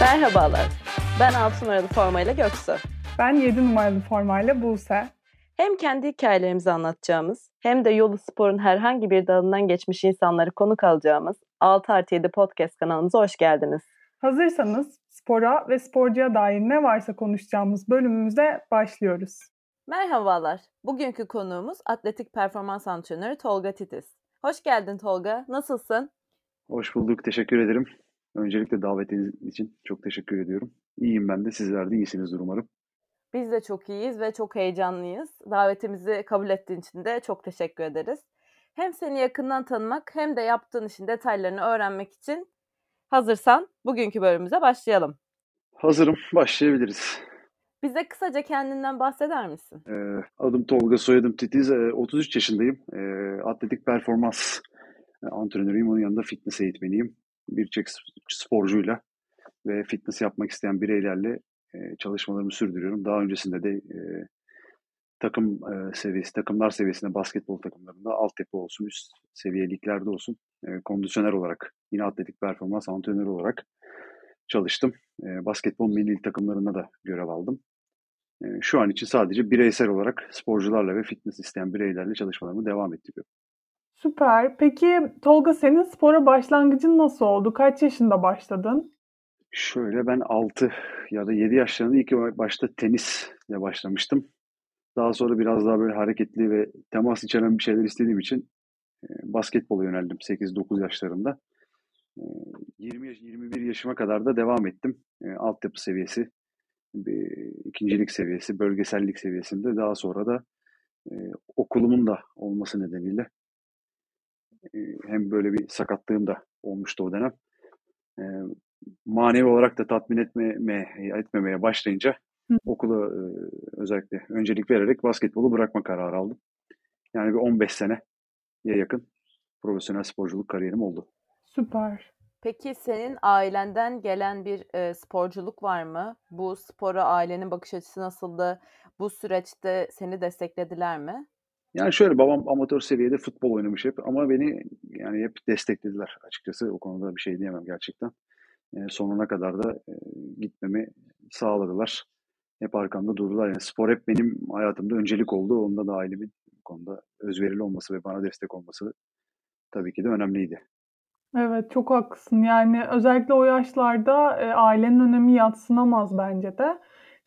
Merhabalar. Ben 6 numaralı formayla Göksu. Ben 7 numaralı formayla Buse. Hem kendi hikayelerimizi anlatacağımız hem de yolu sporun herhangi bir dalından geçmiş insanları konuk alacağımız 6 artı 7 podcast kanalımıza hoş geldiniz. Hazırsanız spora ve sporcuya dair ne varsa konuşacağımız bölümümüze başlıyoruz. Merhabalar. Bugünkü konuğumuz atletik performans antrenörü Tolga Titiz. Hoş geldin Tolga. Nasılsın? Hoş bulduk. Teşekkür ederim. Öncelikle davetiniz için çok teşekkür ediyorum. İyiyim ben de. Sizler de iyisinizdir umarım. Biz de çok iyiyiz ve çok heyecanlıyız. Davetimizi kabul ettiğin için de çok teşekkür ederiz. Hem seni yakından tanımak hem de yaptığın işin detaylarını öğrenmek için hazırsan bugünkü bölümümüze başlayalım. Hazırım. Başlayabiliriz. Bize kısaca kendinden bahseder misin? Ee, adım Tolga, soyadım Titiz. Ee, 33 yaşındayım. Ee, atletik performans e, antrenörüyüm. Onun yanında fitness eğitmeniyim. Birçok sporcuyla ve fitness yapmak isteyen bireylerle e, çalışmalarımı sürdürüyorum. Daha öncesinde de e, takım e, seviyesi, takımlar seviyesinde basketbol takımlarında altyapı olsun, üst seviye liglerde olsun e, kondisyoner olarak, yine atletik performans antrenörü olarak çalıştım. E, basketbol milli takımlarında da görev aldım. E, şu an için sadece bireysel olarak sporcularla ve fitness isteyen bireylerle çalışmalarımı devam ettiriyorum. Süper. Peki Tolga senin spora başlangıcın nasıl oldu? Kaç yaşında başladın? Şöyle ben 6 ya da 7 yaşlarında ilk başta tenisle başlamıştım. Daha sonra biraz daha böyle hareketli ve temas içeren bir şeyler istediğim için e, basketbola yöneldim 8-9 yaşlarında. E, 20 21 yaşıma kadar da devam ettim. E, altyapı seviyesi, bir, ikincilik seviyesi, bölgesellik seviyesinde. Daha sonra da e, okulumun da olması nedeniyle hem böyle bir sakatlığım da olmuştu o dönem. E, manevi olarak da tatmin etmeme, etmemeye başlayınca Hı. okulu e, özellikle öncelik vererek basketbolu bırakma kararı aldım. Yani bir 15 seneye yakın profesyonel sporculuk kariyerim oldu. Süper. Peki senin ailenden gelen bir e, sporculuk var mı? Bu spora ailenin bakış açısı nasıldı? Bu süreçte seni desteklediler mi? Yani şöyle babam amatör seviyede futbol oynamış hep ama beni yani hep desteklediler açıkçası. O konuda bir şey diyemem gerçekten. E, sonuna kadar da e, gitmemi sağladılar. Hep arkamda durdular. Yani spor hep benim hayatımda öncelik oldu. Onda da ailemin konuda özverili olması ve bana destek olması tabii ki de önemliydi. Evet çok haklısın. Yani özellikle o yaşlarda e, ailenin önemi yadsınamaz bence de.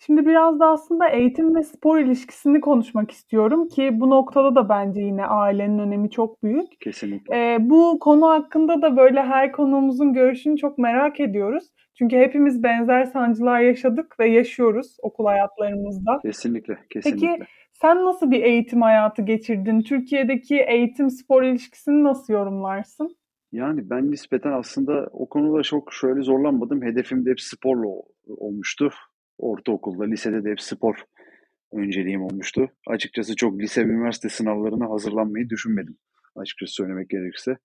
Şimdi biraz da aslında eğitim ve spor ilişkisini konuşmak istiyorum ki bu noktada da bence yine ailenin önemi çok büyük. Kesinlikle. E, bu konu hakkında da böyle her konuğumuzun görüşünü çok merak ediyoruz. Çünkü hepimiz benzer sancılar yaşadık ve yaşıyoruz okul hayatlarımızda. Kesinlikle, kesinlikle. Peki sen nasıl bir eğitim hayatı geçirdin? Türkiye'deki eğitim spor ilişkisini nasıl yorumlarsın? Yani ben nispeten aslında o konuda çok şöyle zorlanmadım. Hedefim de hep sporla olmuştu. Ortaokulda, lisede de hep spor önceliğim olmuştu. Açıkçası çok lise ve üniversite sınavlarına hazırlanmayı düşünmedim. Açıkçası söylemek gerekirse.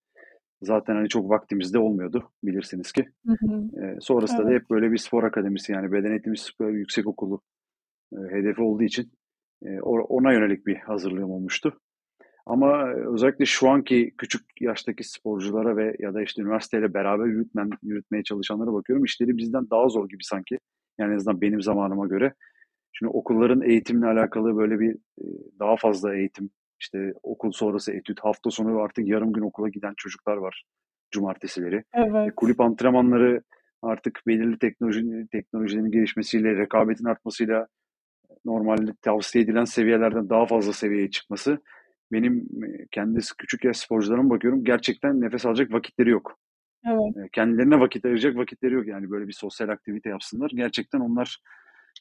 Zaten hani çok vaktimiz de olmuyordu bilirsiniz ki. Hı hı. Ee, sonrasında Evet. da hep böyle bir spor akademisi yani beden eğitimi spor yüksek okulu e, hedefi olduğu için e, ona yönelik bir hazırlığım olmuştu. Ama e, özellikle şu anki küçük yaştaki sporculara ve ya da işte üniversiteyle beraber yürütmen, yürütmeye çalışanlara bakıyorum. İşleri bizden daha zor gibi sanki. Yani en azından benim zamanıma göre. Şimdi okulların eğitimle alakalı böyle bir e, daha fazla eğitim, işte okul sonrası etüt, hafta sonu artık yarım gün okula giden çocuklar var cumartesileri. E, Evet. kulüp antrenmanları artık belirli teknoloji, teknolojilerin gelişmesiyle, rekabetin artmasıyla normalde tavsiye edilen seviyelerden daha fazla seviyeye çıkması benim e, kendi küçük yaş sporcularıma bakıyorum gerçekten nefes alacak vakitleri yok. Evet. E, Kendilerine vakit ayıracak vakitleri yok yani böyle bir sosyal aktivite yapsınlar. Gerçekten onlar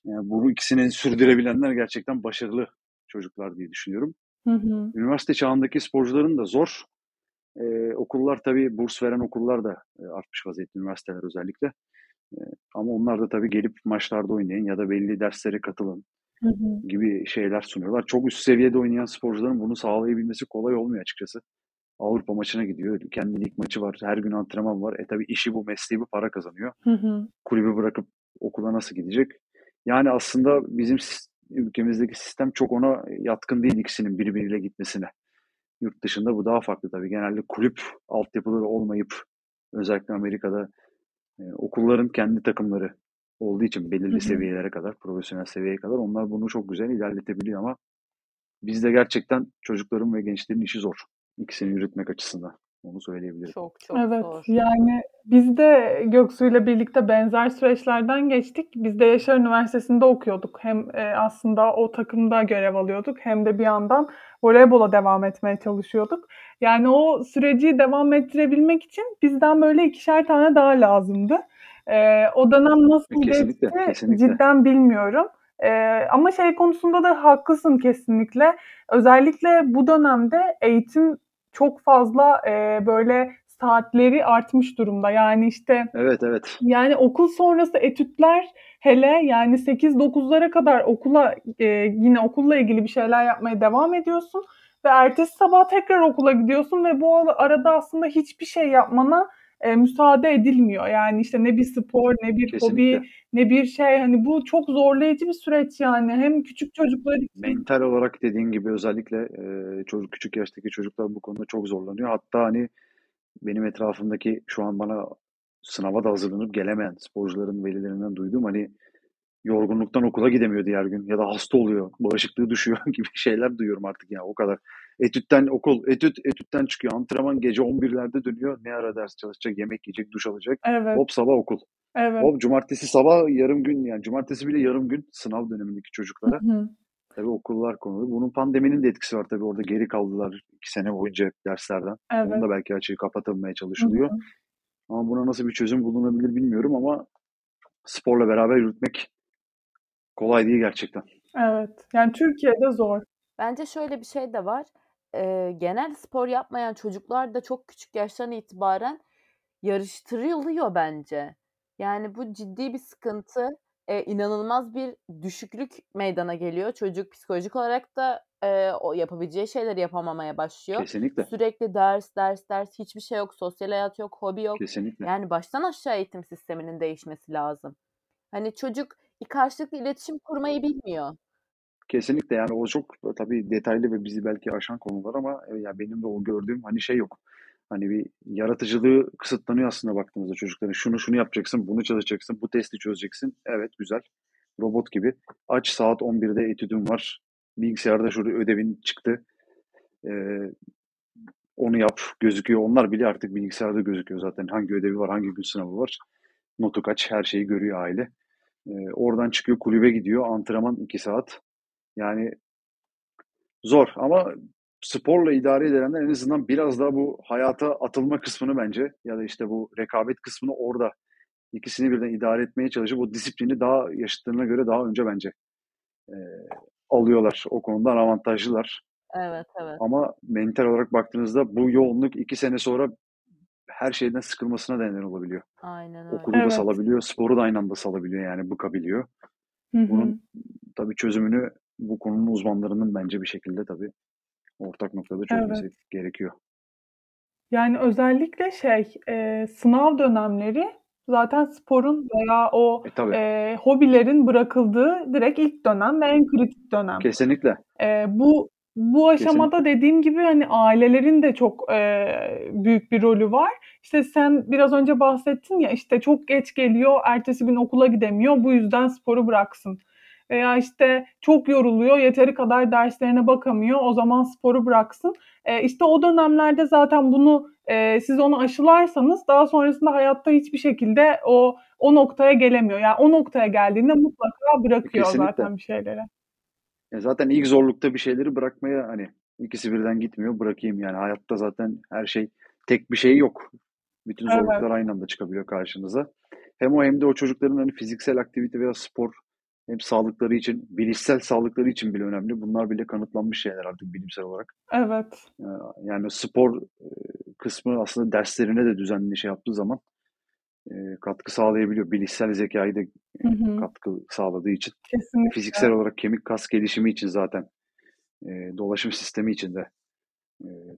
yani bu ikisini sürdürebilenler gerçekten başarılı çocuklar diye düşünüyorum. Hı hı. Üniversite çağındaki sporcuların da zor. Ee, okullar tabii burs veren okullar da e, artmış vaziyette üniversiteler özellikle. E, ama onlar da tabii gelip maçlarda oynayın ya da belli derslere katılın Hı hı. gibi şeyler sunuyorlar. Çok üst seviyede oynayan sporcuların bunu sağlayabilmesi kolay olmuyor açıkçası. Avrupa maçına gidiyor. Kendi lig maçı var. Her gün antrenman var. E tabii işi bu, mesleği bu, para kazanıyor. Hı hı. Kulübü bırakıp okula nasıl gidecek? Yani aslında bizim ülkemizdeki sistem çok ona yatkın değil ikisinin birbiriyle gitmesine. Yurt dışında bu daha farklı tabii. Genelde kulüp altyapıları olmayıp özellikle Amerika'da Eee, okulların kendi takımları olduğu için Hı belirli hı. seviyelere kadar, profesyonel seviyeye kadar onlar bunu çok güzel ilerletebiliyor ama bizde gerçekten çocukların ve gençlerin işi zor. İkisini yürütmek açısından. Onu söyleyebilirim. Çok çok Evet, zor. yani biz de Göksu'yla birlikte benzer süreçlerden geçtik. Biz de Yaşar Üniversitesi'nde okuyorduk. Hem eee, aslında o takımda görev alıyorduk hem de bir yandan voleybola devam etmeye çalışıyorduk. Yani o süreci devam ettirebilmek için bizden böyle ikişer tane daha lazımdı. Eee, o dönem nasıl Kesinlikle, geçti kesinlikle. cidden bilmiyorum. Eee, ama şey konusunda da haklısın kesinlikle. Özellikle bu dönemde eğitim çok fazla eee, böyle saatleri artmış durumda. Yani işte Evet, evet. yani okul sonrası etütler hele yani 8-9'lara kadar okula eee, yine okulla ilgili bir şeyler yapmaya devam ediyorsun ve ertesi sabah tekrar okula gidiyorsun ve bu arada aslında hiçbir şey yapmana eee, müsaade edilmiyor. Yani işte ne bir spor, ne bir Kesinlikle. hobi, ne bir şey. Hani bu çok zorlayıcı bir süreç yani. Hem küçük çocuklar için Mental olarak dediğin gibi özellikle eee, çocuk küçük yaştaki çocuklar bu konuda çok zorlanıyor. Hatta hani benim etrafımdaki şu an bana sınava da hazırlanıp gelemeyen sporcuların velilerinden duyduğum hani yorgunluktan okula gidemiyor diğer gün ya da hasta oluyor, bağışıklığı düşüyor gibi şeyler duyuyorum artık ya o kadar. Etütten okul, etüt, etütten çıkıyor, antrenman gece 11'lerde dönüyor. Ne ara ders çalışacak, yemek yiyecek, duş alacak. Evet, Hop sabah okul. evet. Hop cumartesi sabah yarım gün yani cumartesi bile yarım gün sınav dönemindeki Hı çocuklara. hı. Tabii okullar konulu. Bunun pandeminin de etkisi var tabii orada geri kaldılar iki sene boyunca derslerden. Onun Evet. da belki açığı kapatılmaya Hı çalışılıyor. hı. Ama buna nasıl bir çözüm bulunabilir bilmiyorum ama sporla beraber yürütmek kolay değil gerçekten. Evet. Yani Türkiye'de zor. Bence şöyle bir şey de var. Eee, genel spor yapmayan çocuklar da çok küçük yaştan itibaren yarıştırılıyor bence. Yani bu ciddi bir sıkıntı. Eee, inanılmaz bir düşüklük meydana geliyor. Çocuk psikolojik olarak da eee, o yapabileceği şeyleri yapamamaya başlıyor. Kesinlikle. Sürekli ders, ders, ders, hiçbir şey yok, sosyal hayat yok, hobi yok. Kesinlikle. Yani baştan aşağı eğitim sisteminin değişmesi lazım. Hani çocuk karşılıklı iletişim kurmayı bilmiyor. Kesinlikle yani o çok tabii detaylı ve bizi belki aşan konular ama e, ya benim de o gördüğüm hani şey yok. Hani bir yaratıcılığı kısıtlanıyor aslında baktığımızda çocukların. Şunu şunu yapacaksın, bunu çalışacaksın, bu testi çözeceksin. Evet güzel. Robot gibi. Aç saat 11'de etüdüm var. Bilgisayarda şurada ödevin çıktı. Ee, onu yap gözüküyor. Onlar bile artık bilgisayarda gözüküyor zaten. Hangi ödevi var, hangi gün sınavı var. Notu kaç, her şeyi görüyor aile. Ee, oradan çıkıyor kulübe gidiyor. Antrenman 2 saat. Yani zor ama sporla idare edilenler en azından biraz daha bu hayata atılma kısmını bence ya da işte bu rekabet kısmını orada ikisini birden idare etmeye çalışıp o disiplini daha yaşıtlarına göre daha önce bence e, alıyorlar. O konudan avantajlılar. Evet, evet. Ama mental olarak baktığınızda bu yoğunluk iki sene sonra her şeyden sıkılmasına da neden olabiliyor. Aynen öyle. Okulu da Evet. salabiliyor, sporu da aynı anda salabiliyor yani bıkabiliyor. Hı hı. Bunun tabii çözümünü bu konunun uzmanlarının bence bir şekilde tabii ortak noktada çözmesi Evet. gerekiyor. Yani özellikle şey eee, sınav dönemleri zaten sporun veya o E tabii. eee, hobilerin bırakıldığı direkt ilk dönem ve en kritik dönem. Kesinlikle. Eee, bu bu aşamada dediğim gibi hani ailelerin de çok eee, büyük bir rolü var. İşte sen biraz önce bahsettin ya işte çok geç geliyor, ertesi gün okula gidemiyor, bu yüzden sporu bıraksın. Veya işte çok yoruluyor, yeteri kadar derslerine bakamıyor, o zaman sporu bıraksın. Eee, işte o dönemlerde zaten bunu eee, siz onu aşılarsanız daha sonrasında hayatta hiçbir şekilde o o noktaya gelemiyor. Yani o noktaya geldiğinde mutlaka bırakıyor Kesinlikle. zaten bir şeyleri. Ya zaten ilk zorlukta bir şeyleri bırakmaya hani ikisi birden gitmiyor bırakayım yani hayatta zaten her şey tek bir şey yok. Bütün Evet. zorluklar aynı anda çıkabiliyor karşınıza. Hem o hem de o çocukların hani fiziksel aktivite veya spor hem sağlıkları için, bilişsel sağlıkları için bile önemli. Bunlar bile kanıtlanmış şeyler artık bilimsel olarak. Evet. Yani spor e, kısmı aslında derslerine de düzenli şey yaptığı zaman e, katkı sağlayabiliyor. Bilişsel zekayı da e, Hı hı. katkı sağladığı için. Kesinlikle. Fiziksel olarak kemik kas gelişimi için zaten dolaşım sistemi için de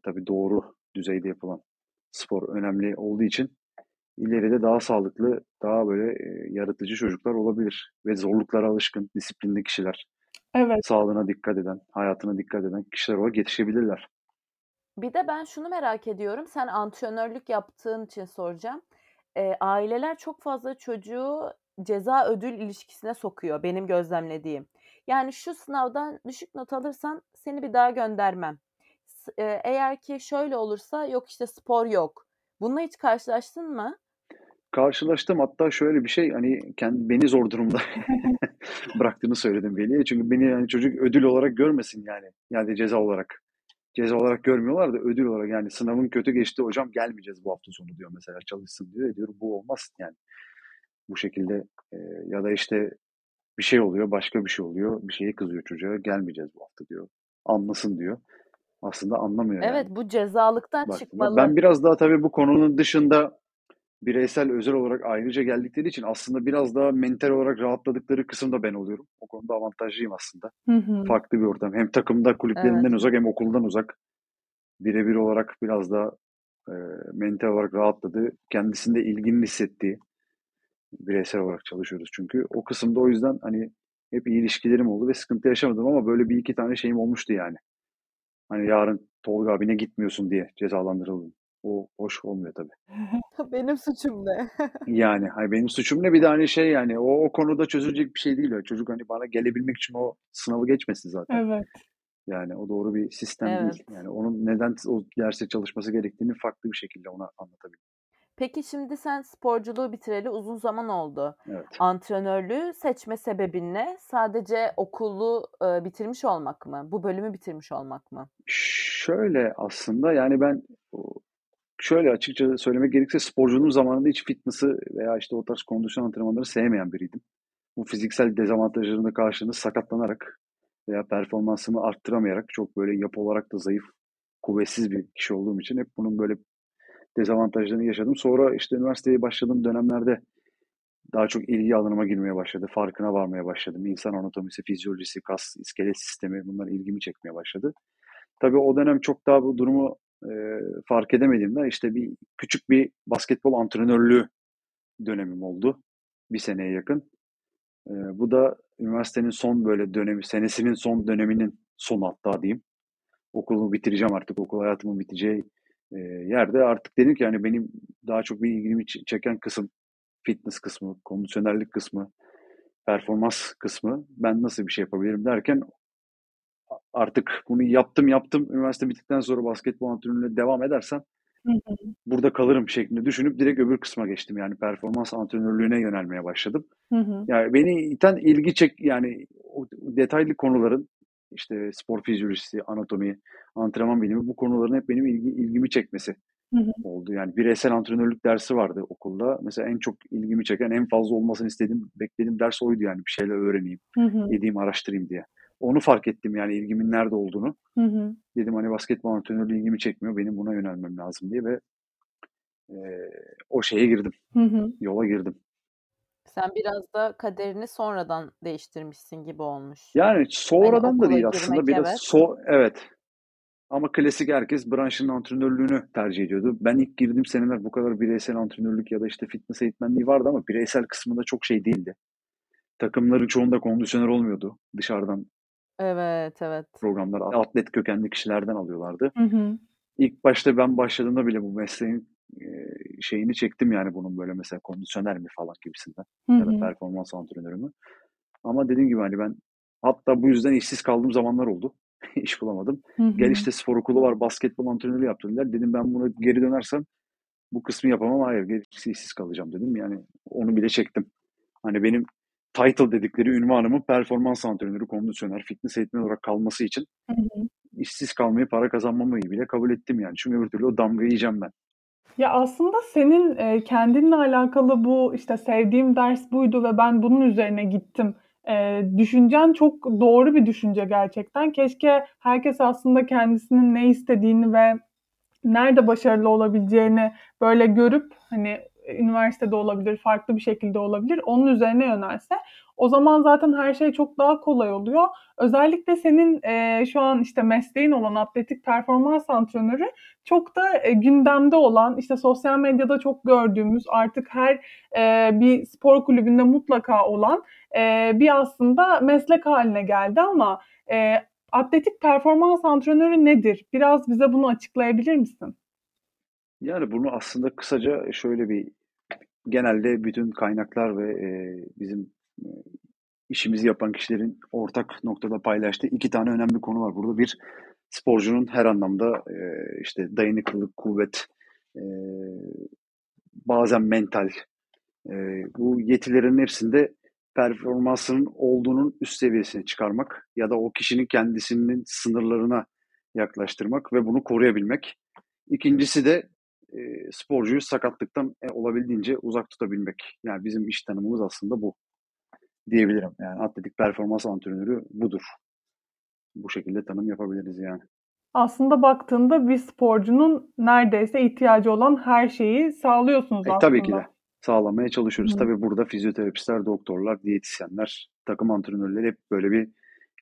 tabii doğru düzeyde yapılan spor önemli olduğu için ileride daha sağlıklı, daha böyle e, yaratıcı çocuklar olabilir. Ve zorluklara alışkın, disiplinli kişiler, Evet. sağlığına dikkat eden, hayatına dikkat eden kişiler olarak yetişebilirler. Bir de ben şunu merak ediyorum. Sen antrenörlük yaptığın için soracağım. eee, aileler çok fazla çocuğu ceza ödül ilişkisine sokuyor benim gözlemlediğim. Yani şu sınavdan düşük not alırsan seni bir daha göndermem. S eee, eğer ki şöyle olursa yok işte spor yok. Bununla hiç karşılaştın mı? Karşılaştım. Hatta şöyle bir şey, hani, kendi beni zor durumda bıraktığını söyledim veliye. Çünkü beni, hani, çocuk ödül olarak görmesin yani. Yani ceza olarak. Ceza olarak görmüyorlar da ödül olarak yani sınavın kötü geçti hocam gelmeyeceğiz bu hafta sonu diyor mesela çalışsın diyor. E diyorum bu olmaz yani. Bu şekilde e, ya da işte bir şey oluyor başka bir şey oluyor. Bir şeye kızıyor çocuğa gelmeyeceğiz bu hafta diyor. Anlasın diyor. Aslında anlamıyor Evet, yani. bu cezalıktan Baktığında. çıkmalı. Ben biraz daha tabii bu konunun dışında bireysel özel olarak ayrıca geldikleri için aslında biraz daha mental olarak rahatladıkları kısımda ben oluyorum. O konuda avantajlıyım aslında. Hı hı. Farklı bir ortam. Hem takımda kulüplerinden Evet. uzak hem okuldan uzak. Birebir olarak biraz daha e, mental olarak rahatladığı, kendisinde ilginin hissettiği bireysel olarak çalışıyoruz çünkü. O kısımda o yüzden hani hep iyi ilişkilerim oldu ve sıkıntı yaşamadım ama böyle bir iki tane şeyim olmuştu yani. Hani yarın Tolga abine gitmiyorsun diye cezalandırıldım. O hoş olmuyor tabii. Benim suçum ne? Yani hani benim suçum ne bir de hani şey yani o, o konuda çözülecek bir şey değil. o. Çocuk hani bana gelebilmek için o sınavı geçmesin zaten. Evet. Yani o doğru bir sistem Evet. değil. Yani onun neden o derste çalışması gerektiğini farklı bir şekilde ona anlatabilirim. Peki şimdi sen sporculuğu bitireli uzun zaman oldu. Evet. Antrenörlüğü seçme sebebin ne? Sadece okulu e, bitirmiş olmak mı? Bu bölümü bitirmiş olmak mı? Şöyle aslında yani ben şöyle açıkça söylemek gerekirse sporculuğum zamanında hiç fitness'ı veya işte o tarz kondisyon antrenmanları sevmeyen biriydim. Bu fiziksel dezavantajlarının karşılığında sakatlanarak veya performansımı arttıramayarak çok böyle yapı olarak da zayıf, kuvvetsiz bir kişi olduğum için hep bunun böyle dezavantajlarını yaşadım. Sonra işte üniversiteye başladığım dönemlerde daha çok ilgi alanıma girmeye başladı. Farkına varmaya başladım. İnsan anatomisi, fizyolojisi, kas, iskelet sistemi bunlar ilgimi çekmeye başladı. Tabii o dönem çok daha bu durumu e, fark edemediğimden işte bir küçük bir basketbol antrenörlüğü dönemim oldu. Bir seneye yakın. E, bu da üniversitenin son böyle dönemi, senesinin son döneminin sonu hatta diyeyim. Okulumu bitireceğim artık. Okul hayatımın biteceği e, yerde artık dedim ki yani benim daha çok bir ilgimi çeken kısım fitness kısmı, kondisyonerlik kısmı, performans kısmı. Ben nasıl bir şey yapabilirim derken artık bunu yaptım yaptım. Üniversite bittikten sonra basketbol antrenörlüğüne devam Hı hı. burada kalırım şeklinde düşünüp direkt öbür kısma geçtim. Yani performans antrenörlüğüne yönelmeye başladım. Hı hı. Yani beni iten ilgi çek yani o detaylı konuların işte spor fizyolojisi, anatomi, antrenman bilimi bu konuların hep benim ilgi, ilgimi çekmesi Hı hı. oldu. Yani bireysel antrenörlük dersi vardı okulda. Mesela en çok ilgimi çeken, en fazla olmasını istediğim, beklediğim ders oydu yani bir şeyler öğreneyim, Hı hı. edeyim, araştırayım diye. Onu fark ettim yani ilgimin nerede olduğunu. Hı hı. Dedim hani basketbol antrenörlüğü ilgimi çekmiyor, benim buna yönelmem lazım diye ve e, o şeye girdim, Hı hı. yola girdim. Sen biraz da kaderini sonradan değiştirmişsin gibi olmuş. Yani Hani sonradan da okula değil aslında girmek biraz evet. so evet. Ama klasik herkes branşın antrenörlüğünü tercih ediyordu. Ben ilk girdiğim seneler bu kadar bireysel antrenörlük ya da işte fitness eğitmenliği vardı ama bireysel kısmında çok şey değildi. Takımların çoğunda kondisyoner olmuyordu. Dışarıdan Evet, evet. programlar atlet kökenli kişilerden alıyorlardı. Hı hı. İlk başta ben başladığımda bile bu mesleğin e, şeyini çektim yani bunun böyle mesela kondisyoner mi falan gibisinden Hı ya da performans antrenörü mü. Ama dediğim gibi hani ben hatta bu yüzden işsiz kaldığım zamanlar oldu. İş bulamadım. Gel işte spor okulu var, basketbol antrenörü yaptırdılar. Dedim ben bunu geri dönersem bu kısmı yapamam. Hayır, gerisi işsiz kalacağım dedim. Yani onu bile çektim. Hani benim title dedikleri ünvanımın performans antrenörü, kondisyoner, fitness eğitmeni olarak kalması için Hı hı. işsiz kalmayı, para kazanmamayı bile kabul ettim yani. Çünkü öbür türlü o damgayı yiyeceğim ben. Ya aslında senin e, kendinle alakalı bu işte sevdiğim ders buydu ve ben bunun üzerine gittim. E, düşüncen çok doğru bir düşünce gerçekten. Keşke herkes aslında kendisinin ne istediğini ve nerede başarılı olabileceğini böyle görüp hani üniversitede olabilir, farklı bir şekilde olabilir. Onun üzerine yönelse. O zaman zaten her şey çok daha kolay oluyor. Özellikle senin e, şu an işte mesleğin olan atletik performans antrenörü çok da e, gündemde olan, işte sosyal medyada çok gördüğümüz, artık her e, bir spor kulübünde mutlaka olan e, bir aslında meslek haline geldi ama e, atletik performans antrenörü nedir? Biraz bize bunu açıklayabilir misin? Yani bunu aslında kısaca şöyle bir genelde bütün kaynaklar ve e, bizim e, işimizi yapan kişilerin ortak noktada paylaştığı iki tane önemli konu var. Burada bir sporcunun her anlamda e, işte dayanıklılık, kuvvet, e, bazen mental e, bu yetilerin hepsinde performansının olduğunun üst seviyesine çıkarmak ya da o kişinin kendisinin sınırlarına yaklaştırmak ve bunu koruyabilmek. İkincisi de e, sporcuyu sakatlıktan e, olabildiğince uzak tutabilmek. Yani bizim iş tanımımız aslında bu diyebilirim. Yani atletik performans antrenörü budur. Bu şekilde tanım yapabiliriz yani. Aslında baktığında bir sporcunun neredeyse ihtiyacı olan her şeyi sağlıyorsunuz E, aslında. tabii ki de sağlamaya çalışıyoruz. Hı. Tabii burada fizyoterapistler, doktorlar, diyetisyenler, takım antrenörleri hep böyle bir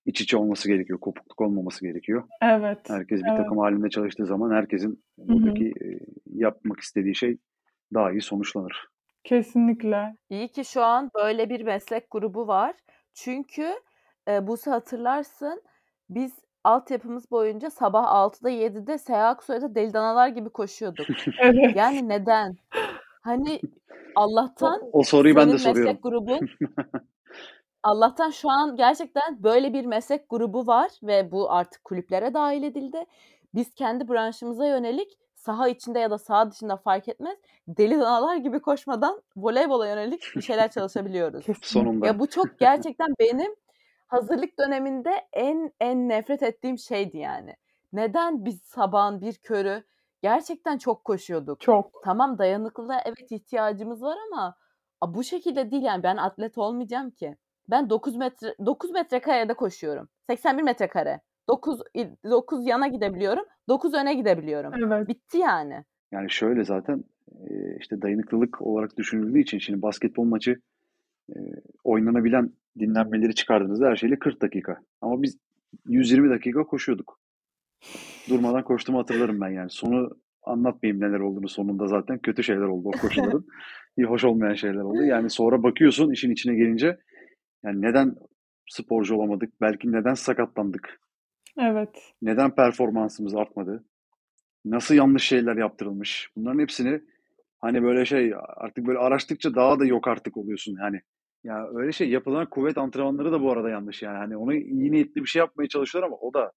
iç içe olması gerekiyor. Kopukluk olmaması gerekiyor. Evet. Herkes bir Evet. takım halinde çalıştığı zaman herkesin buradaki e, yapmak istediği şey daha iyi sonuçlanır. Kesinlikle. İyi ki şu an böyle bir meslek grubu var. Çünkü e, Buse hatırlarsın biz altyapımız boyunca sabah 6'da 7'de Seha Aksoy'da deli danalar gibi koşuyorduk. Evet. Yani neden? Hani O, Allah'tan o soruyu ben de senin soruyorum. meslek grubun Allah'tan şu an gerçekten böyle bir meslek grubu var ve bu artık kulüplere dahil edildi. Biz kendi branşımıza yönelik saha içinde ya da saha dışında fark etmez deli danalar gibi koşmadan voleybola yönelik bir şeyler çalışabiliyoruz. Sonunda. Ya bu çok gerçekten benim hazırlık döneminde en en nefret ettiğim şeydi yani. Neden biz sabahın bir körü gerçekten çok koşuyorduk? Çok. Tamam dayanıklılığa evet ihtiyacımız var ama a, bu şekilde değil yani ben atlet olmayacağım ki. Ben 9 metre 9 metrekarede koşuyorum. 81 metrekare. 9 9 yana gidebiliyorum. 9 öne gidebiliyorum. Evet. Bitti yani. Yani şöyle zaten işte dayanıklılık olarak düşünüldüğü için şimdi basketbol maçı oynanabilen dinlenmeleri çıkardığınızda her şeyle 40 dakika. Ama biz 120 dakika koşuyorduk. Durmadan koştuğumu hatırlarım ben yani. Sonu anlatmayayım neler olduğunu sonunda zaten. Kötü şeyler oldu o koşuların. İyi hoş olmayan şeyler oldu. Yani sonra bakıyorsun işin içine gelince yani neden sporcu olamadık? Belki neden sakatlandık? Evet. Neden performansımız artmadı? Nasıl yanlış şeyler yaptırılmış? Bunların hepsini hani böyle şey artık böyle araştıkça daha da yok artık oluyorsun yani. Ya öyle şey yapılan kuvvet antrenmanları da bu arada yanlış yani. Hani onu iyi niyetli bir şey yapmaya çalışıyorlar ama o da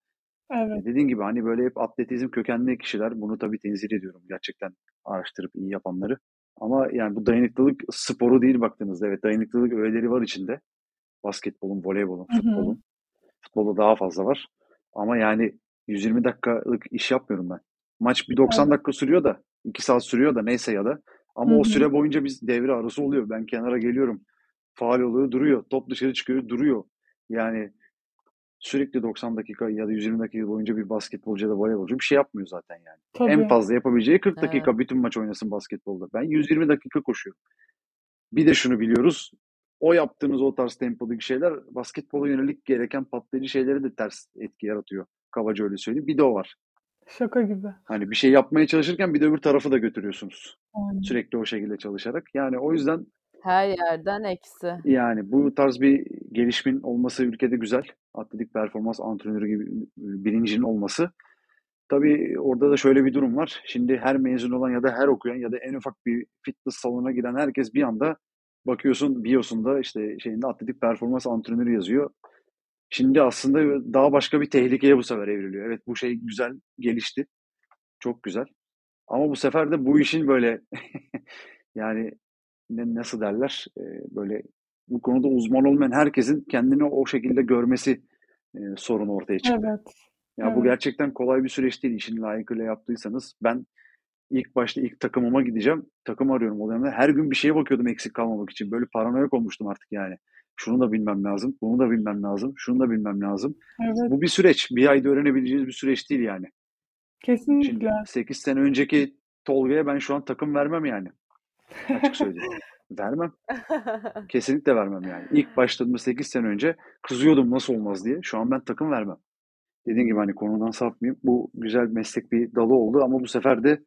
Evet. dediğin gibi hani böyle hep atletizm kökenli kişiler bunu tabii tenzih ediyorum gerçekten araştırıp iyi yapanları. Ama yani bu dayanıklılık sporu değil baktığınızda. Evet dayanıklılık öğeleri var içinde. Basketbolun, voleybolun, Hı hı. futbolun. Futbolda daha fazla var. Ama yani 120 dakikalık iş yapmıyorum ben. Maç bir 90 Evet. dakika sürüyor da 2 saat sürüyor da neyse ya da ama Hı o süre boyunca biz devre arası oluyor. Ben kenara geliyorum. Faal oluyor, duruyor. Top dışarı çıkıyor, duruyor. Yani sürekli 90 dakika ya da 120 dakika boyunca bir basketbolcu ya da voleybolcu bir şey yapmıyor zaten yani. En Tabii. fazla yapabileceği 40 Evet. dakika bütün maç oynasın basketbolda. Ben 120 dakika koşuyorum. Bir de şunu biliyoruz. O yaptığınız o tarz tempodaki şeyler basketbola yönelik gereken patlayıcı şeylere de ters etki yaratıyor. Kabaca öyle söyleyeyim. Bir de o var. Şaka gibi. Hani bir şey yapmaya çalışırken bir de öbür tarafı da götürüyorsunuz. Aynen. Sürekli o şekilde çalışarak. Yani o yüzden Her yerden eksi. yani bu tarz bir gelişmenin olması ülkede güzel. Atletik performans antrenörü gibi bilincinin olması. Tabii orada da şöyle bir durum var. Şimdi her mezun olan ya da her okuyan ya da en ufak bir fitness salonuna giren herkes bir anda bakıyorsun biosunda işte şeyinde atletik performans antrenörü yazıyor. Şimdi aslında daha başka bir tehlikeye bu sefer evriliyor. Evet bu şey güzel gelişti. Çok güzel. Ama bu sefer de bu işin böyle yani ne, nasıl derler e, böyle bu konuda uzman olmayan herkesin kendini o şekilde görmesi e, sorun ortaya çıktı. Evet. Ya bu Evet. gerçekten kolay bir süreç değil. İşini layıkıyla yaptıysanız ben ilk başta ilk takımıma gideceğim. Takım arıyorum o dönemde. Her gün bir şeye bakıyordum eksik kalmamak için. Böyle paranoyak olmuştum artık yani. Şunu da bilmem lazım, bunu da bilmem lazım, şunu da bilmem lazım. Evet. Bu bir süreç. Bir ayda öğrenebileceğiniz bir süreç değil yani. Şimdi Kesinlikle. 8 sene önceki Tolga'ya ben şu an takım vermem yani. Açık söyleyeyim. Vermem. Kesinlikle vermem yani. İlk başladığımda 8 sene önce kızıyordum nasıl olmaz diye. Şu an ben takım vermem. Dediğim gibi hani konudan sapmayayım. Bu güzel meslek bir dalı oldu ama bu sefer de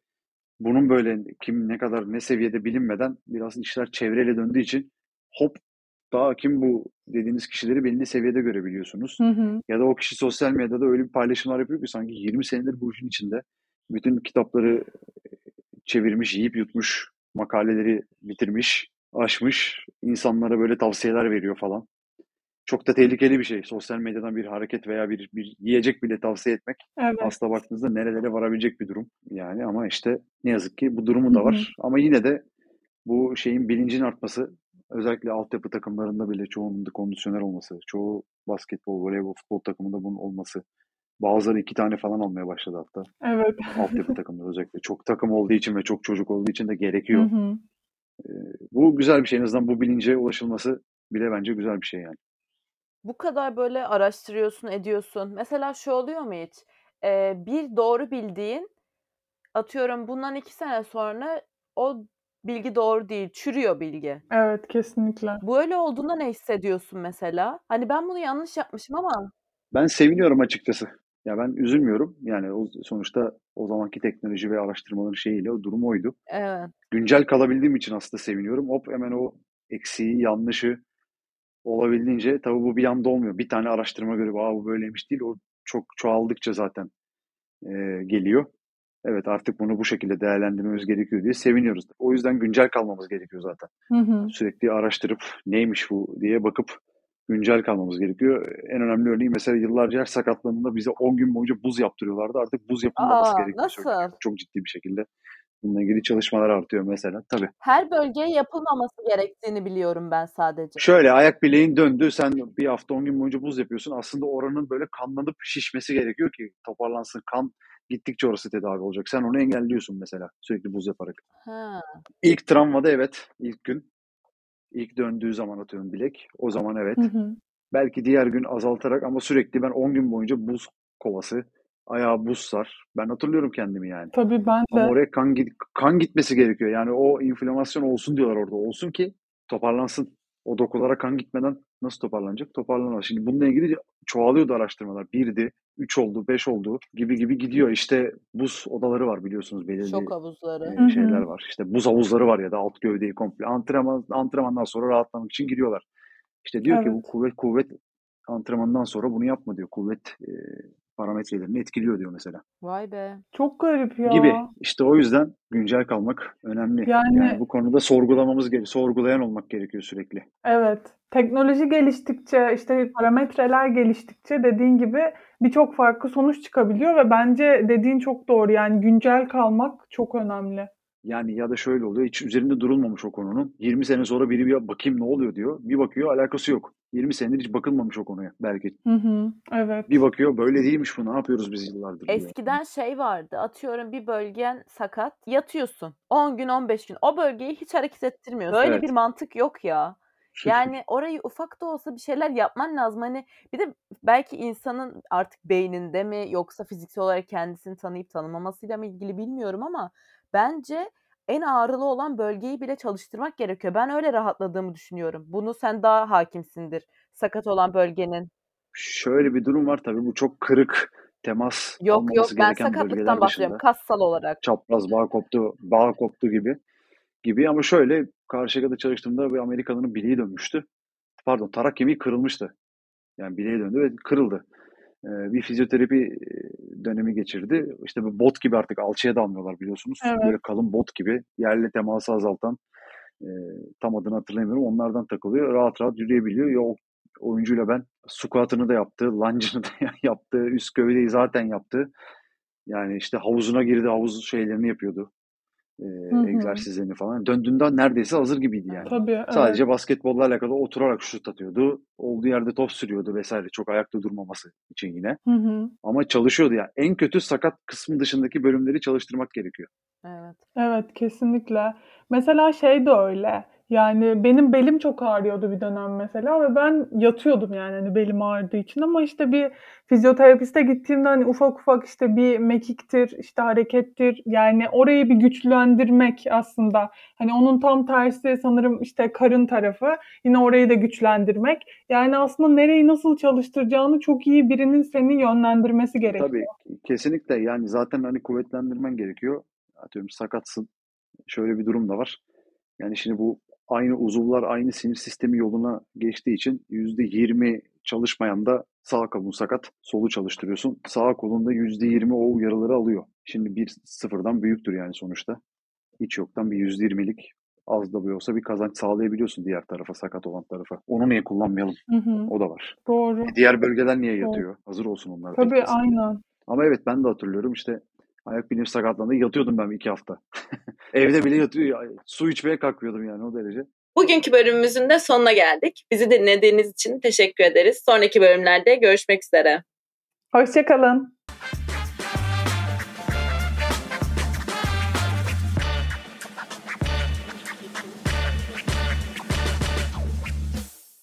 bunun böyle kim ne kadar ne seviyede bilinmeden biraz işler çevreyle döndüğü için hop daha kim bu dediğiniz kişileri belli seviyede görebiliyorsunuz. Hı hı. Ya da o kişi sosyal medyada öyle bir paylaşımlar yapıyor ki sanki 20 senedir bu işin içinde. Bütün kitapları çevirmiş, yiyip yutmuş makaleleri bitirmiş, aşmış, insanlara böyle tavsiyeler veriyor falan. Çok da tehlikeli bir şey. Sosyal medyadan bir hareket veya bir, bir yiyecek bile tavsiye etmek Evet. aslına baktığınızda nerelere varabilecek bir durum. Yani ama işte ne yazık ki bu durumu Hı da hı. var. Ama yine de bu şeyin bilincin artması, özellikle altyapı takımlarında bile çoğunun da kondisyoner olması, çoğu basketbol, voleybol, futbol takımında bunun olması. Bazıları iki tane falan almaya başladı hatta. Evet. Altyapı takımları özellikle. Çok takım olduğu için ve çok çocuk olduğu için de Hı gerekiyor. hı. Ee, bu güzel bir şey. En azından bu bilince ulaşılması bile bence güzel bir şey yani. Bu kadar böyle araştırıyorsun, ediyorsun. Mesela şu oluyor mu hiç? Eee, bir doğru bildiğin, atıyorum bundan 2 sene sonra o bilgi doğru değil, çürüyor bilgi. Evet, kesinlikle. Böyle olduğunda ne hissediyorsun mesela? Hani ben bunu yanlış yapmışım ama Ben seviniyorum açıkçası. Ya ben üzülmüyorum. Yani o, sonuçta o zamanki teknoloji ve araştırmaların şeyiyle o durum oydu. Evet. Güncel kalabildiğim için aslında seviniyorum. Hop hemen o eksiği, yanlışı olabildiğince tabii bu bir anda olmuyor. Bir tane araştırma görüp Aa, bu böyleymiş değil. O çok çoğaldıkça zaten e, geliyor. Evet artık bunu bu şekilde değerlendirmemiz gerekiyor diye seviniyoruz. O yüzden güncel kalmamız gerekiyor zaten. Hı hı. Sürekli araştırıp neymiş bu diye bakıp güncel kalmamız gerekiyor. En önemli örneği mesela yıllarca her sakatlandığında bize 10 gün boyunca buz yaptırıyorlardı. Artık buz yapılmaması Aa, gerekiyor. nasıl? Çok ciddi bir şekilde. Bununla ilgili çalışmalar artıyor mesela. Tabii. Her bölgeye yapılmaması gerektiğini biliyorum ben sadece. Şöyle ayak bileğin döndü. Sen bir hafta 10 gün boyunca buz yapıyorsun. Aslında oranın böyle kanlanıp şişmesi gerekiyor ki toparlansın. Kan gittikçe orası tedavi olacak. Sen onu engelliyorsun mesela sürekli buz yaparak. Ha. İlk travmada evet. ilk gün. ilk döndüğü zaman atıyorum bilek. O zaman evet. Hı hı. Belki diğer gün azaltarak ama sürekli ben 10 gün boyunca buz kovası, ayağa buz sar. Ben hatırlıyorum kendimi yani. Tabii ben Ama de. oraya kan, git- kan gitmesi gerekiyor. Yani o inflamasyon olsun diyorlar orada. Olsun ki toparlansın. O dokulara kan gitmeden nasıl toparlanacak? Toparlanamaz. Şimdi bununla ilgili çoğalıyordu araştırmalar. Birdi, üç oldu, beş oldu gibi gibi gidiyor. İşte buz odaları var biliyorsunuz belirli Şok havuzları. e, şeyler var. İşte buz havuzları var ya da alt gövdeyi komple. Antrenman, antrenmandan sonra rahatlamak için giriyorlar. İşte diyor ki bu Evet. kuvvet kuvvet antrenmandan sonra bunu yapma diyor. Kuvvet e, parametrelerini etkiliyor diyor mesela. Vay be. Çok garip ya. Gibi. İşte o yüzden güncel kalmak önemli. Yani Yani bu konuda sorgulamamız gerekiyor. Sorgulayan olmak gerekiyor sürekli. evet. Teknoloji geliştikçe, işte parametreler geliştikçe dediğin gibi birçok farklı sonuç çıkabiliyor ve bence dediğin çok doğru. Yani güncel kalmak çok önemli. Yani ya da şöyle oluyor. Hiç üzerinde durulmamış o konunun. 20 sene sonra biri bir bakayım ne oluyor diyor. Bir bakıyor alakası yok. 20 senedir hiç bakılmamış o konuya belki. Hı hı. Evet. Bir bakıyor böyle değilmiş bu. Ne yapıyoruz biz yıllardır diyor. Eskiden şey vardı. Atıyorum bir bölgen sakat. Yatıyorsun. 10 gün 15 gün. O bölgeyi hiç hareket ettirmiyorsun. Böyle Evet. bir mantık yok ya. Yani orayı ufak da olsa bir şeyler yapman lazım. Hani bir de belki insanın artık beyninde mi yoksa fiziksel olarak kendisini tanıyıp tanımamasıyla mı ilgili bilmiyorum ama bence en ağrılı olan bölgeyi bile çalıştırmak gerekiyor. Ben öyle rahatladığımı düşünüyorum. Bunu sen daha hakimsindir. Sakat olan bölgenin. Şöyle bir durum var tabii bu çok kırık temas Yok yok ben sakatlıktan bahsediyorum. Kassal olarak. Çapraz bağ koptu, bağ koptu gibi gibi ama şöyle Karşıyaka'da çalıştığımda bir Amerikalının bileği dönmüştü. Pardon tarak kemiği kırılmıştı. Yani bileğe döndü ve kırıldı. Ee, bir fizyoterapi e, dönemi geçirdi. İşte bu bot gibi artık alçıya dalmıyorlar biliyorsunuz. Evet. Böyle kalın bot gibi yerle teması azaltan e, tam adını hatırlamıyorum. Onlardan takılıyor. Rahat rahat yürüyebiliyor. Ya o oyuncuyla ben squat'ını da yaptı, lunge'ını da yaptı, üst gövdeyi zaten yaptı. Yani işte havuzuna girdi, havuz şeylerini yapıyordu. E, egzersizlerini falan. Döndüğünde neredeyse hazır gibiydi yani. Tabii. Evet. Sadece basketbolla alakalı oturarak şut atıyordu. Olduğu yerde top sürüyordu vesaire. Çok ayakta durmaması için yine. Hı hı. Ama çalışıyordu yani. En kötü sakat kısmı dışındaki bölümleri çalıştırmak gerekiyor. Evet. Evet, kesinlikle. Mesela şey de öyle. Yani benim belim çok ağrıyordu bir dönem mesela ve ben yatıyordum yani hani belim ağrıdığı için ama işte bir fizyoterapiste gittiğimde hani ufak ufak işte bir mekiktir, işte harekettir yani orayı bir güçlendirmek aslında. Hani onun tam tersi sanırım işte karın tarafı yine orayı da güçlendirmek. Yani aslında nereyi nasıl çalıştıracağını çok iyi birinin seni yönlendirmesi gerekiyor. Tabii kesinlikle yani zaten hani kuvvetlendirmen gerekiyor. Atıyorum sakatsın. Şöyle bir durum da var. Yani şimdi bu aynı uzuvlar aynı sinir sistemi yoluna geçtiği için %20 çalışmayan da sağ kolun sakat, solu çalıştırıyorsun. Sağ kolunda %20 o uyarıları alıyor. Şimdi bir sıfırdan büyüktür yani sonuçta. hiç yoktan bir %20'lik az da bir olsa bir kazanç sağlayabiliyorsun diğer tarafa, sakat olan tarafa. Onu niye kullanmayalım? Hı hı. O da var. Doğru. E, Diğer bölgeler niye yatıyor? Hazır olsun onlar. Tabii beklesin. aynen. Ama evet ben de hatırlıyorum işte ayak bileğim sakatlandı. Yatıyordum ben iki hafta. Evde bile yatıyor. Su içmeye kalkıyordum yani o derece. Bugünkü bölümümüzün de sonuna geldik. Bizi dinlediğiniz için teşekkür ederiz. Sonraki bölümlerde görüşmek üzere. Hoşçakalın.